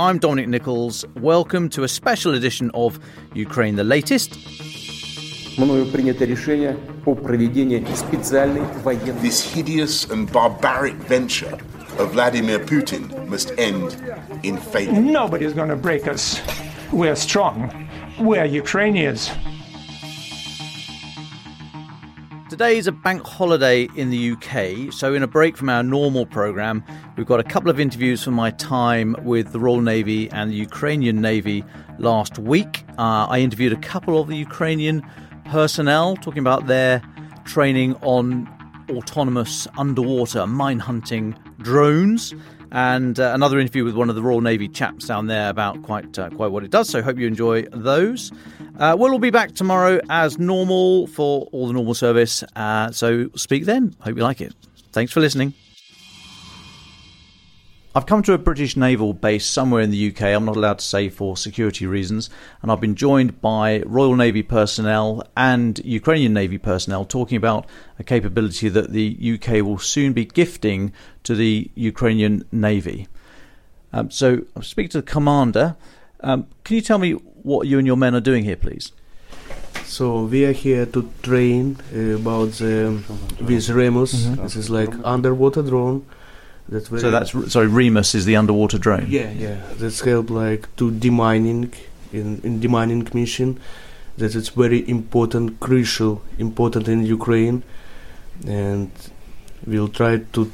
I'm Dominic Nicholls. Welcome to a special edition of Ukraine the Latest. This hideous and barbaric venture of Vladimir Putin must end in failure. Nobody's going to break us. We're strong. We're Ukrainians. Today is a bank holiday in the UK, so in a break from our normal programme, we've got a couple of interviews from my time with the Royal Navy and the Ukrainian Navy last week. Uh, I interviewed a couple of the Ukrainian personnel talking about their training on autonomous underwater mine hunting drones and uh, another interview with one of the Royal Navy chaps down there about quite uh, quite what it does. So hope you enjoy those. Uh, we'll all be back tomorrow as normal for all the normal service. Uh, so speak then. Hope you like it. Thanks for listening. I've come to a British naval base somewhere in the UK. I'm not allowed to say for security reasons, and I've been joined by Royal Navy personnel and Ukrainian Navy personnel talking about a capability that the UK will soon be gifting to the Ukrainian Navy. Um, so I'll speak to the commander. Um, can you tell me what you and your men are doing here, please? So we are here to train uh, about the with Remus. Mm-hmm. This is like underwater drone that's very so that's sorry, Remus is the underwater drone. Yeah, yeah. That's help like to demining in in demining mission. That it's very important, crucial, important in Ukraine, and we'll try to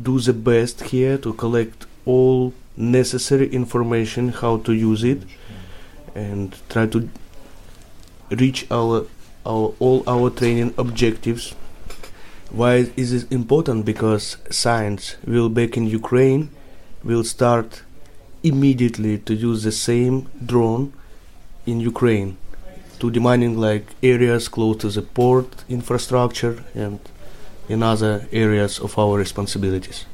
do the best here to collect all necessary information how to use it, and try to reach our our all our training objectives why is it important? Because science will back in Ukraine will start immediately to use the same drone in Ukraine to demining like areas close to the port infrastructure and in other areas of our responsibilities.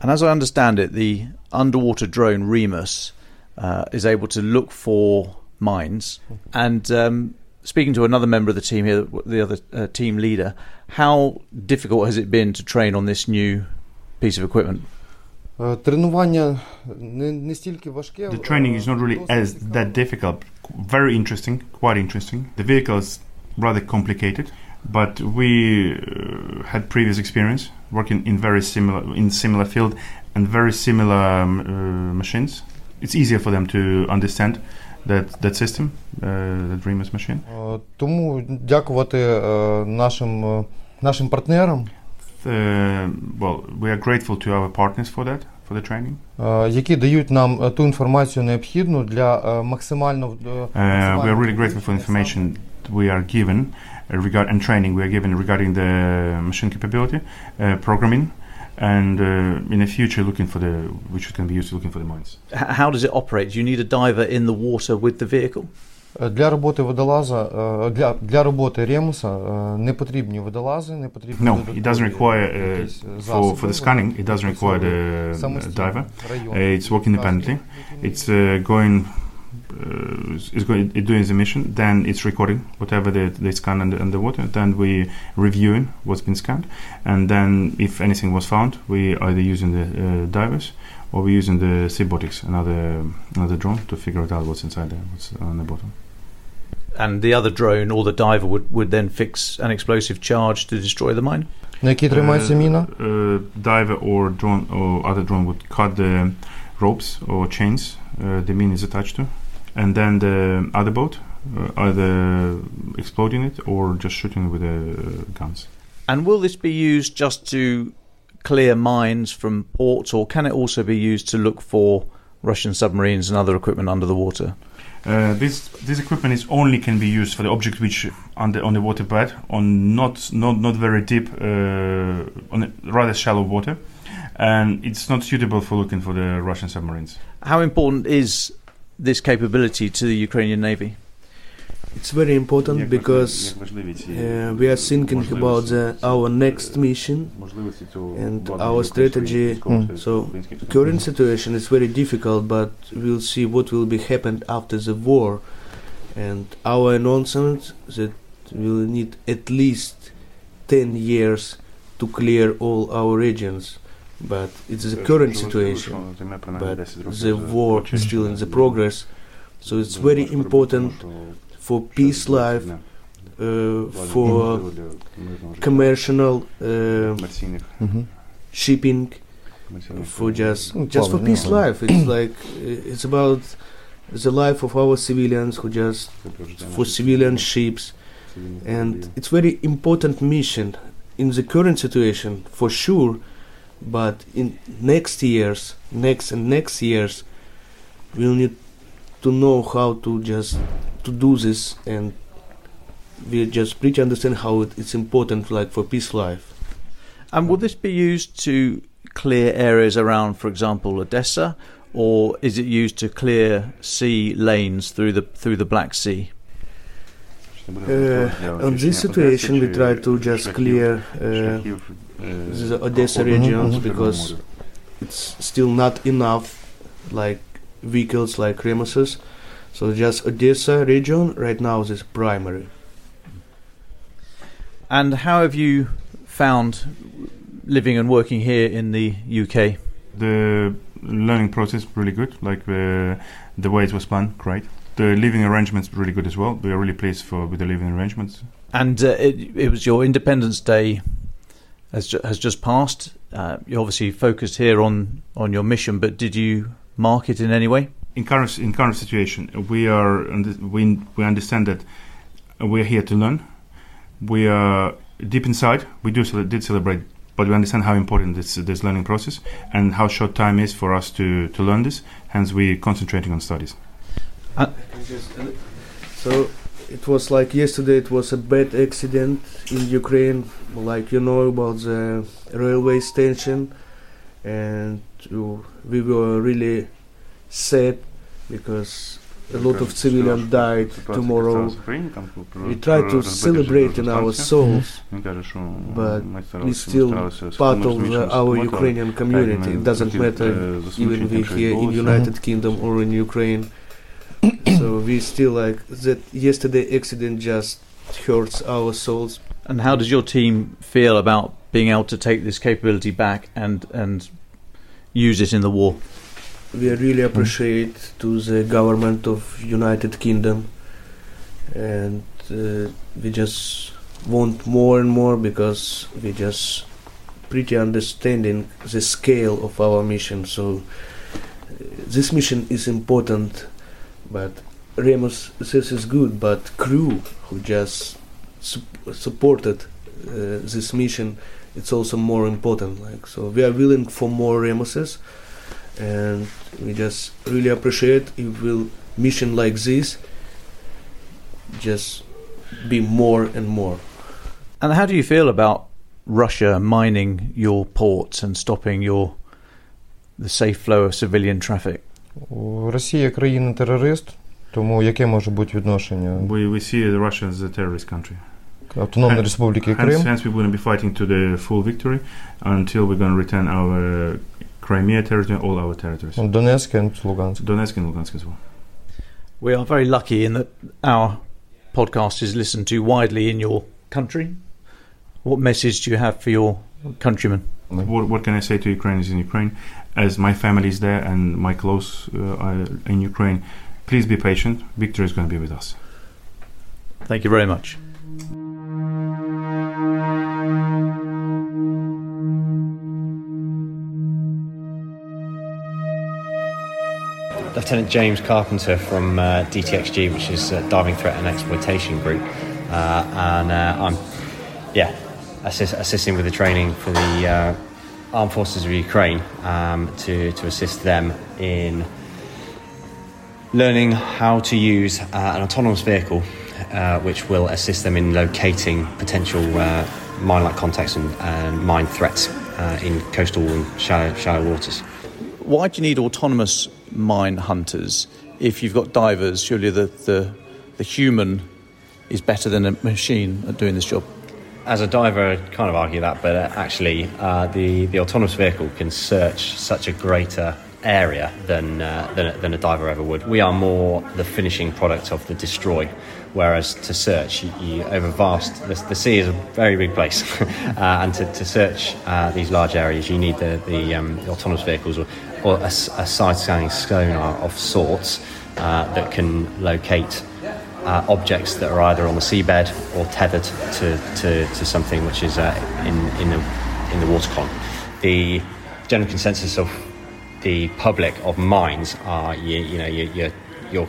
And as I understand it, the underwater drone Remus uh, is able to look for mines and um, speaking to another member of the team here, the other uh, team leader, how difficult has it been to train on this new piece of equipment? The training is not really as that difficult. Very interesting, quite interesting. The vehicle is rather complicated, but we uh, had previous experience working in very similar in similar field and very similar um, uh, machines. It's easier for them to understand that that system, uh, that Remus machine. Тому дякувати нашим нашим партнерам. well, we are grateful to our partners for that, for the training. які дають нам ту інформацію необхідну для максимально We are really grateful for the information we are given regard and training we are given regarding the machine capability, programming, and uh, in the future looking for the which is going to be used looking for the mines. How does it operate? Do you need a diver in the water with the vehicle? Для роботи водолаза, для для роботи ремуса не потрібні водолази, не потрібні No, it doesn't require uh, for for the scanning, it doesn't require the diver. Uh, it's working independently. It's uh, going uh, it's going doing the mission, then it's recording whatever they, they scan under, underwater, then we reviewing what's been scanned, and then if anything was found, we either using the uh, divers or we using the SeaBotix, another another drone, to figure out what's inside there, what's on the bottom And the other drone or the diver would, would then fix an explosive charge to destroy the mine? На якій тримається міна? uh, diver or drone or other drone would cut the ropes or chains uh, the mine is attached to, and then the other boat uh, either exploding it or just shooting it with the uh, guns. And will this be used just to clear mines from ports, or can it also be used to look for Russian submarines and other equipment under the water? Uh, this this equipment is only can be used for the object which on the on the waterbed on not not not very deep uh, on rather shallow water, and it's not suitable for looking for the Russian submarines. How important is this capability to the Ukrainian Navy? It's very important because uh, we are thinking about the, our next mission and our strategy. So the current situation is very difficult, but we'll see what will be happened after the war. And our announcement that we'll need at least 10 years to clear all our regions. But it's the current situation. But the war is still in the progress. So it's very important for peace life, uh, for commercial uh, shipping, for just just for peace life. It's like uh, it's about the life of our civilians who just for civilian ships, and it's very important mission. In the current situation for sure. But in next years, next and next years, we'll need to know how to just to do this and we just pretty understand how it, it's important like for peace life And will this be used to clear areas around, for example, Odessa, or is it used to clear sea lanes through the through the Black Sea? uh, on this situation we try to just clear uh, the Odessa regions because it's still not enough like vehicles like Remuses so just Odessa region right now is primary And how have you found living and working here in the UK? The learning process really good, like the the way it was planned, great. The living arrangements really good as well. We are really pleased for with the living arrangements. And uh, it, it was your Independence Day has ju- has just passed. Uh, you obviously focused here on on your mission, but did you mark it in any way? In current in current situation, we are we we understand that we are here to learn. We are deep inside. We do did celebrate, but we understand how important this this learning process and how short time is for us to to learn this. Hence, we're concentrating on studies. So it was like yesterday. It was a bad accident in Ukraine. Like you know about the railway station, and uh, we were really sad because a lot of civilians died tomorrow. We try to celebrate in our souls, but we still part of uh, our Ukrainian community. It doesn't matter even we here in United Kingdom or in Ukraine. so we still like that. Yesterday accident just hurts our souls. And how does your team feel about being able to take this capability back and and use it in the war? We really appreciate to the government of United Kingdom, and uh, we just want more and more because we just pretty understanding the scale of our mission. So uh, this mission is important, but Remus this is good, but crew who just sup- supported uh, this mission, it's also more important. Like so, we are willing for more Remuses and we just really appreciate if will mission like this just be more and more And how do you feel about Russia mining your ports and stopping your the safe flow of civilian traffic? О, Росія країна-терорист, тому яке може бути відношення We we see Russia as a terrorist country. Автономної Hence- Республіки Hence, Крим? hence we wouldn't be fighting to the full victory until we're going to return our Crimea territory, all our territories. And Donetsk and Lugansk. Donetsk and Lugansk as well. We are very lucky in that our podcast is listened to widely in your country. What message do you have for your countrymen? What, what can I say to Ukrainians in Ukraine? As my family is there and my close uh, in Ukraine, please be patient. Victory is going to be with us. Thank you very much. Lieutenant James Carpenter from uh, DTXG, which is uh, Diving Threat and Exploitation Group, uh, and uh, I'm, yeah, assist, assisting with the training for the uh, Armed Forces of Ukraine um, to to assist them in learning how to use uh, an autonomous vehicle, which will assist them in locating potential mine-like contacts and, and mine threats in coastal and shallow, shallow waters. Why do you need autonomous mine hunters if you've got divers? Surely the, the, the human is better than a machine at doing this job. As a diver, I'd kind of argue that, but uh, actually, uh, the, the autonomous vehicle can search such a greater area than, uh, than, than, a diver ever would. We are more the finishing product of the destroy, whereas to search, you, you over vast, the, the, sea is a very big place, uh, and to, to search uh, these large areas, you need the, the, um, the autonomous vehicles or, or a, a side scanning sonar of sorts uh, that can locate. Uh, objects that are either on the seabed or tethered to, to, to something which is uh, in, in, the, in the water column. The general consensus of the public of mines are you, you know you, you're, you're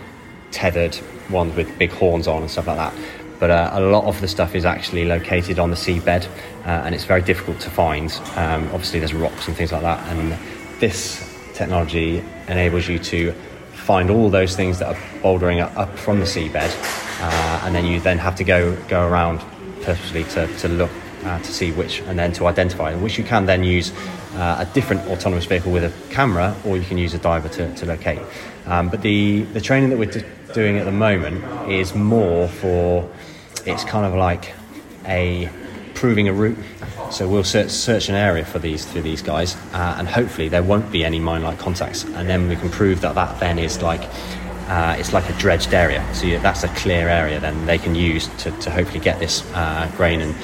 tethered ones with big horns on and stuff like that. But uh, a lot of the stuff is actually located on the seabed, uh, and it's very difficult to find. Um, obviously, there's rocks and things like that, and this technology enables you to find all those things that are bouldering up from the seabed, uh, and then you then have to go go around purposely to, to look uh, to see which, and then to identify, which you can then use uh, a different autonomous vehicle with a camera, or you can use a diver to, to locate. Um, but the, the training that we're d- doing at the moment is more for, it's kind of like a proving a route. So we'll search, search an area for these through these guys, uh, and hopefully there won't be any mine-like contacts, and then we can prove that that then is like uh, it's like a dredged area. So you, that's a clear area then they can use to, to hopefully get this uh, grain and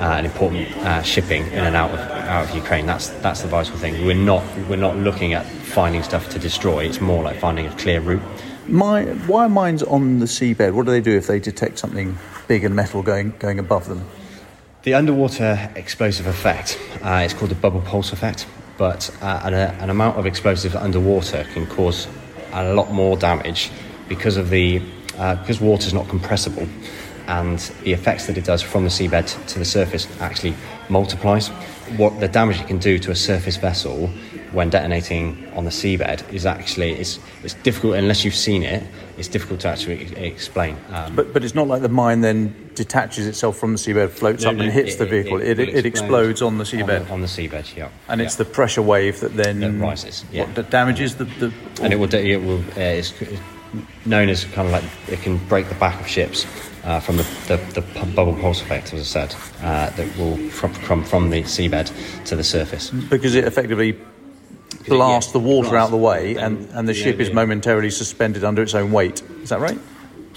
uh, and important uh, shipping in and out of out of Ukraine. That's that's the vital thing. We're not we're not looking at finding stuff to destroy. It's more like finding a clear route. My, why are mines on the seabed? What do they do if they detect something big and metal going going above them? The underwater explosive effect. Uh, it's called the bubble pulse effect. But uh, an, an amount of explosives underwater can cause a lot more damage because of the uh, because water is not compressible and the effects that it does from the seabed to the surface actually multiplies. What the damage it can do to a surface vessel when detonating on the seabed is actually it's, it's difficult unless you've seen it. It's difficult to actually explain. Um, but but it's not like the mine then detaches itself from the seabed, floats no, up, no, and hits it, the vehicle. It, it, it, explodes on the seabed. On the, on the seabed, yeah. And yeah. it's the pressure wave that then that rises. Yeah. What, that damages the, the and it will it will uh, it's known as kind of like it can break the back of ships uh, from the, the, the, bubble pulse effect, as I said, uh, that will from, from, from the seabed to the surface. Because it effectively blasts the water out of the way and, and the ship is momentarily suspended under its own weight. Is that right?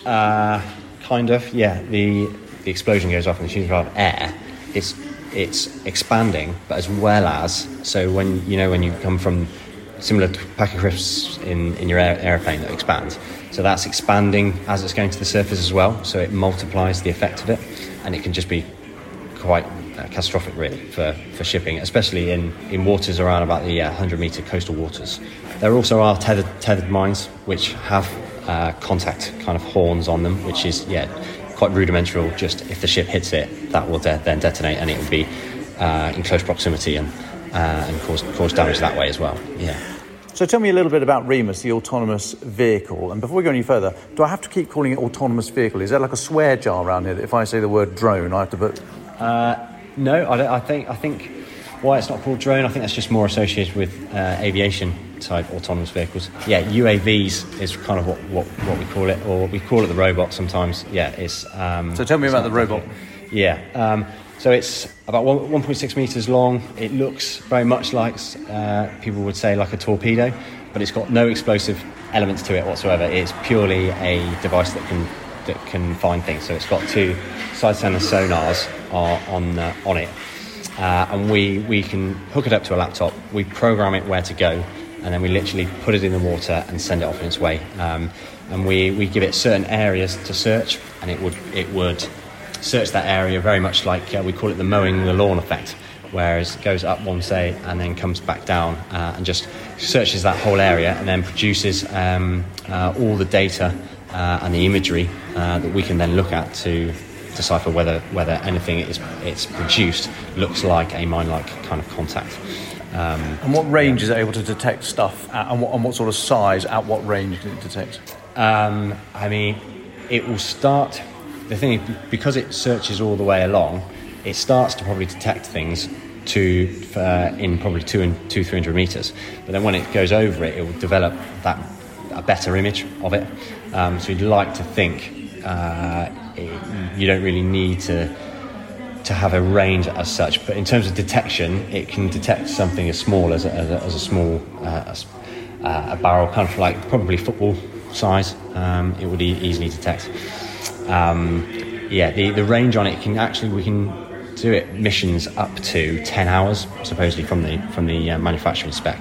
Uh, kind of, yeah. The, the explosion goes off and the tune's out of air. It's, it's expanding, but as well as, so when, you know, when you come from similar to packet crisps in, in your air, airplane that expands. So that's expanding as it's going to the surface as well. So it multiplies the effect of it, and it can just be quite uh, catastrophic, really, for, for shipping, especially in, in waters around about the uh, 100 metre coastal waters. There also are tethered, tethered mines which have uh, contact kind of horns on them, which is, yeah, quite rudimental. Just if the ship hits it, that will de- then detonate and it will be uh, in close proximity and, uh, and cause, cause damage that way as well. Yeah. So tell me a little bit about Remus, the autonomous vehicle. And before we go any further, do I have to keep calling it autonomous vehicle? Is there like a swear jar around here that if I say the word drone, I have to put? Uh, no, I, I, think I think why it's not called drone. I think that's just more associated with uh, aviation type autonomous vehicles. Yeah, UAVs is kind of what, what, what we call it, or we call it the robot sometimes. Yeah, it's. Um, so tell me about the robot. Yeah. Um, so it's about 1.6 meters long. It looks very much like uh, people would say like a torpedo, but it's got no explosive elements to it whatsoever. It's purely a device that can that can find things. So it's got two side scanner sonars are on uh, on it, uh, and we we can hook it up to a laptop. We program it where to go, and then we literally put it in the water and send it off in its way. Um, and we, we give it certain areas to search, and it would it would search that area very much like uh, we call it the mowing the lawn effect, whereas it goes up one say and then comes back down uh, and just searches that whole area and then produces um, uh, all the data uh, and the imagery uh, that we can then look at to decipher whether whether anything it's, it's produced looks like a mine-like kind of contact. Um, And what range is it able to detect stuff at, and, what, and what sort of size at what range can it detect? Um, I mean, it will start. The thing is, because it searches all the way along, it starts to probably detect things to uh, in probably two and two three hundred meters. But then when it goes over it, it will develop that a better image of it. Um, so you'd like to think uh, it, you don't really need to to have a range as such. But in terms of detection, it can detect something as small as a, as a, as a small uh, as, uh, a barrel, kind of like probably football size. Um, it would e- easily detect. Um, yeah, the, the range on it can actually we can do it missions up to 10 hours supposedly from the from the uh, manufacturing spec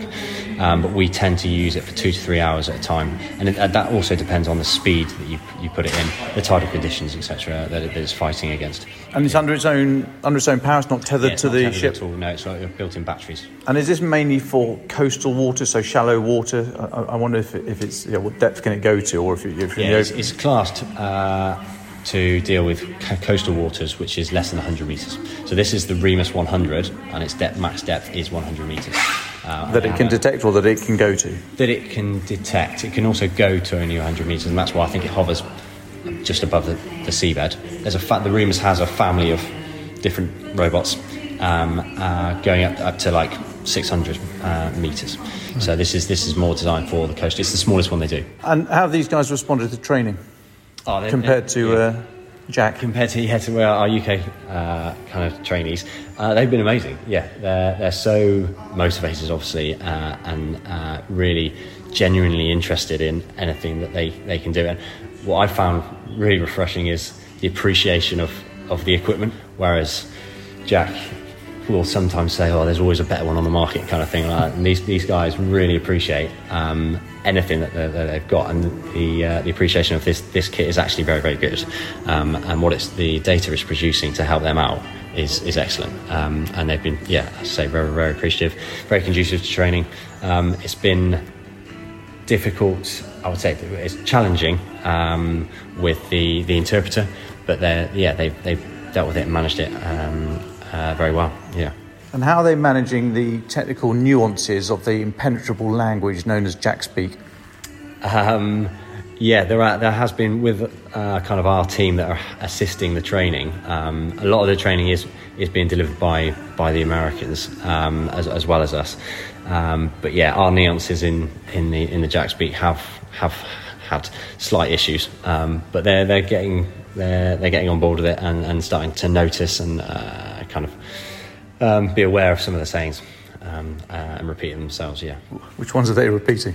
um, but we tend to use it for two to three hours at a time and it, uh, that also depends on the speed that you, you put it in the tidal conditions etc that, it, that it's fighting against And it's under its own under its own power. It's not tethered Yeah, it's to not the tethered ship. at all. no it's like built-in batteries And is this mainly for coastal water, so shallow water? I, I- wonder if, it, if it's yeah, what depth can it go to, or if, it, if yeah, you know, it's, it's classed uh, to deal with coastal waters, which is less than 100 metres. So this is the Remus 100, and its depth, max depth is 100 metres. Uh, that it can that- detect or that it can go to. That it can detect. It can also go to only 100 metres, and that's why I think it hovers just above the, the seabed. There's a fa- the Remus has a family of different robots um, uh, going up, up to like 600 uh, metres. So this is this is more designed for the coast. It's the smallest one they do. And how have these guys responded to training Oh, compared to uh, Jack? compared to yeah, to our UK uh, kind of trainees, uh, they've been amazing. Yeah, they're they're so motivated, obviously, uh, and uh, really genuinely interested in anything that they, they can do. And what I found really refreshing is the appreciation of, of the equipment, whereas Jack will sometimes say, "Oh, there's always a better one on the market," kind of thing. Like that. And these these guys really appreciate um, anything that, that they've got, and the uh, the appreciation of this this kit is actually very very good. Um, and what it's the data is producing to help them out is is excellent. Um, and they've been, yeah, I say, very very appreciative, very conducive to training. Um, it's been difficult. I would say it's challenging um, with the, the interpreter, but they yeah they they've dealt with it and managed it um, uh, very well. Yeah. And how are they managing the technical nuances of the impenetrable language known as Jack speak? Um, yeah, there are, there has been with uh, kind of our team that are assisting the training. Um, a lot of the training is is being delivered by by the Americans um, as, as well as us. Um, but yeah, our nuances in, in the in the Jack speak have have had slight issues, um, but they're they're getting they're they're getting on board with it and, and starting to notice and uh, kind of um, be aware of some of the sayings um, uh, and repeat them themselves. Yeah. Which ones are they repeating?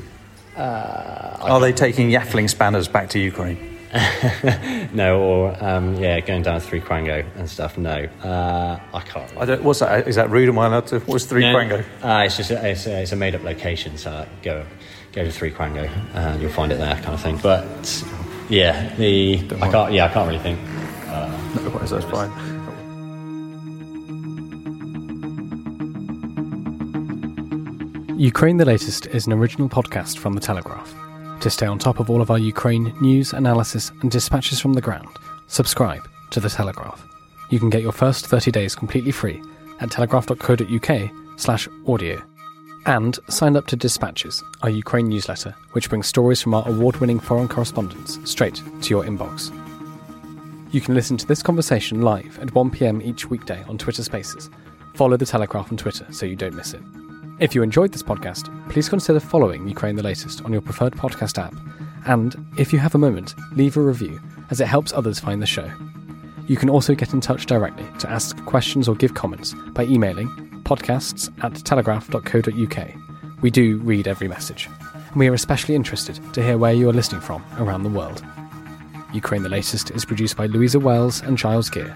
Uh, Are they taking Yaffling spanners back to Ukraine? no, or um, yeah, going down to three Quango and stuff. No, uh, I can't. I don't, what's that? Is that rude? Am I allowed to? What's three No, Quango? Uh, it's just a, it's, a, it's a made up location, so go go to three Quango and you'll find it there, kind of thing. But yeah, the I can't. Yeah, I can't really think. Uh, No, that's fine. Ukraine the Latest is an original podcast from The Telegraph. To stay on top of all of our Ukraine news, analysis, and dispatches from the ground, subscribe to The Telegraph. You can get your first 30 days completely free at telegraph.co.uk slash audio. And sign up to Dispatches, our Ukraine newsletter, which brings stories from our award winning foreign correspondents straight to your inbox. You can listen to this conversation live at 1pm each weekday on Twitter Spaces. Follow The Telegraph on Twitter so you don't miss it. If you enjoyed this podcast, please consider following Ukraine the Latest on your preferred podcast app. And if you have a moment, leave a review, as it helps others find the show. You can also get in touch directly to ask questions or give comments by emailing podcasts at telegraph.co.uk. We do read every message. and we are especially interested to hear where you are listening from around the world. Ukraine the Latest is produced by Louisa Wells and Giles Gear.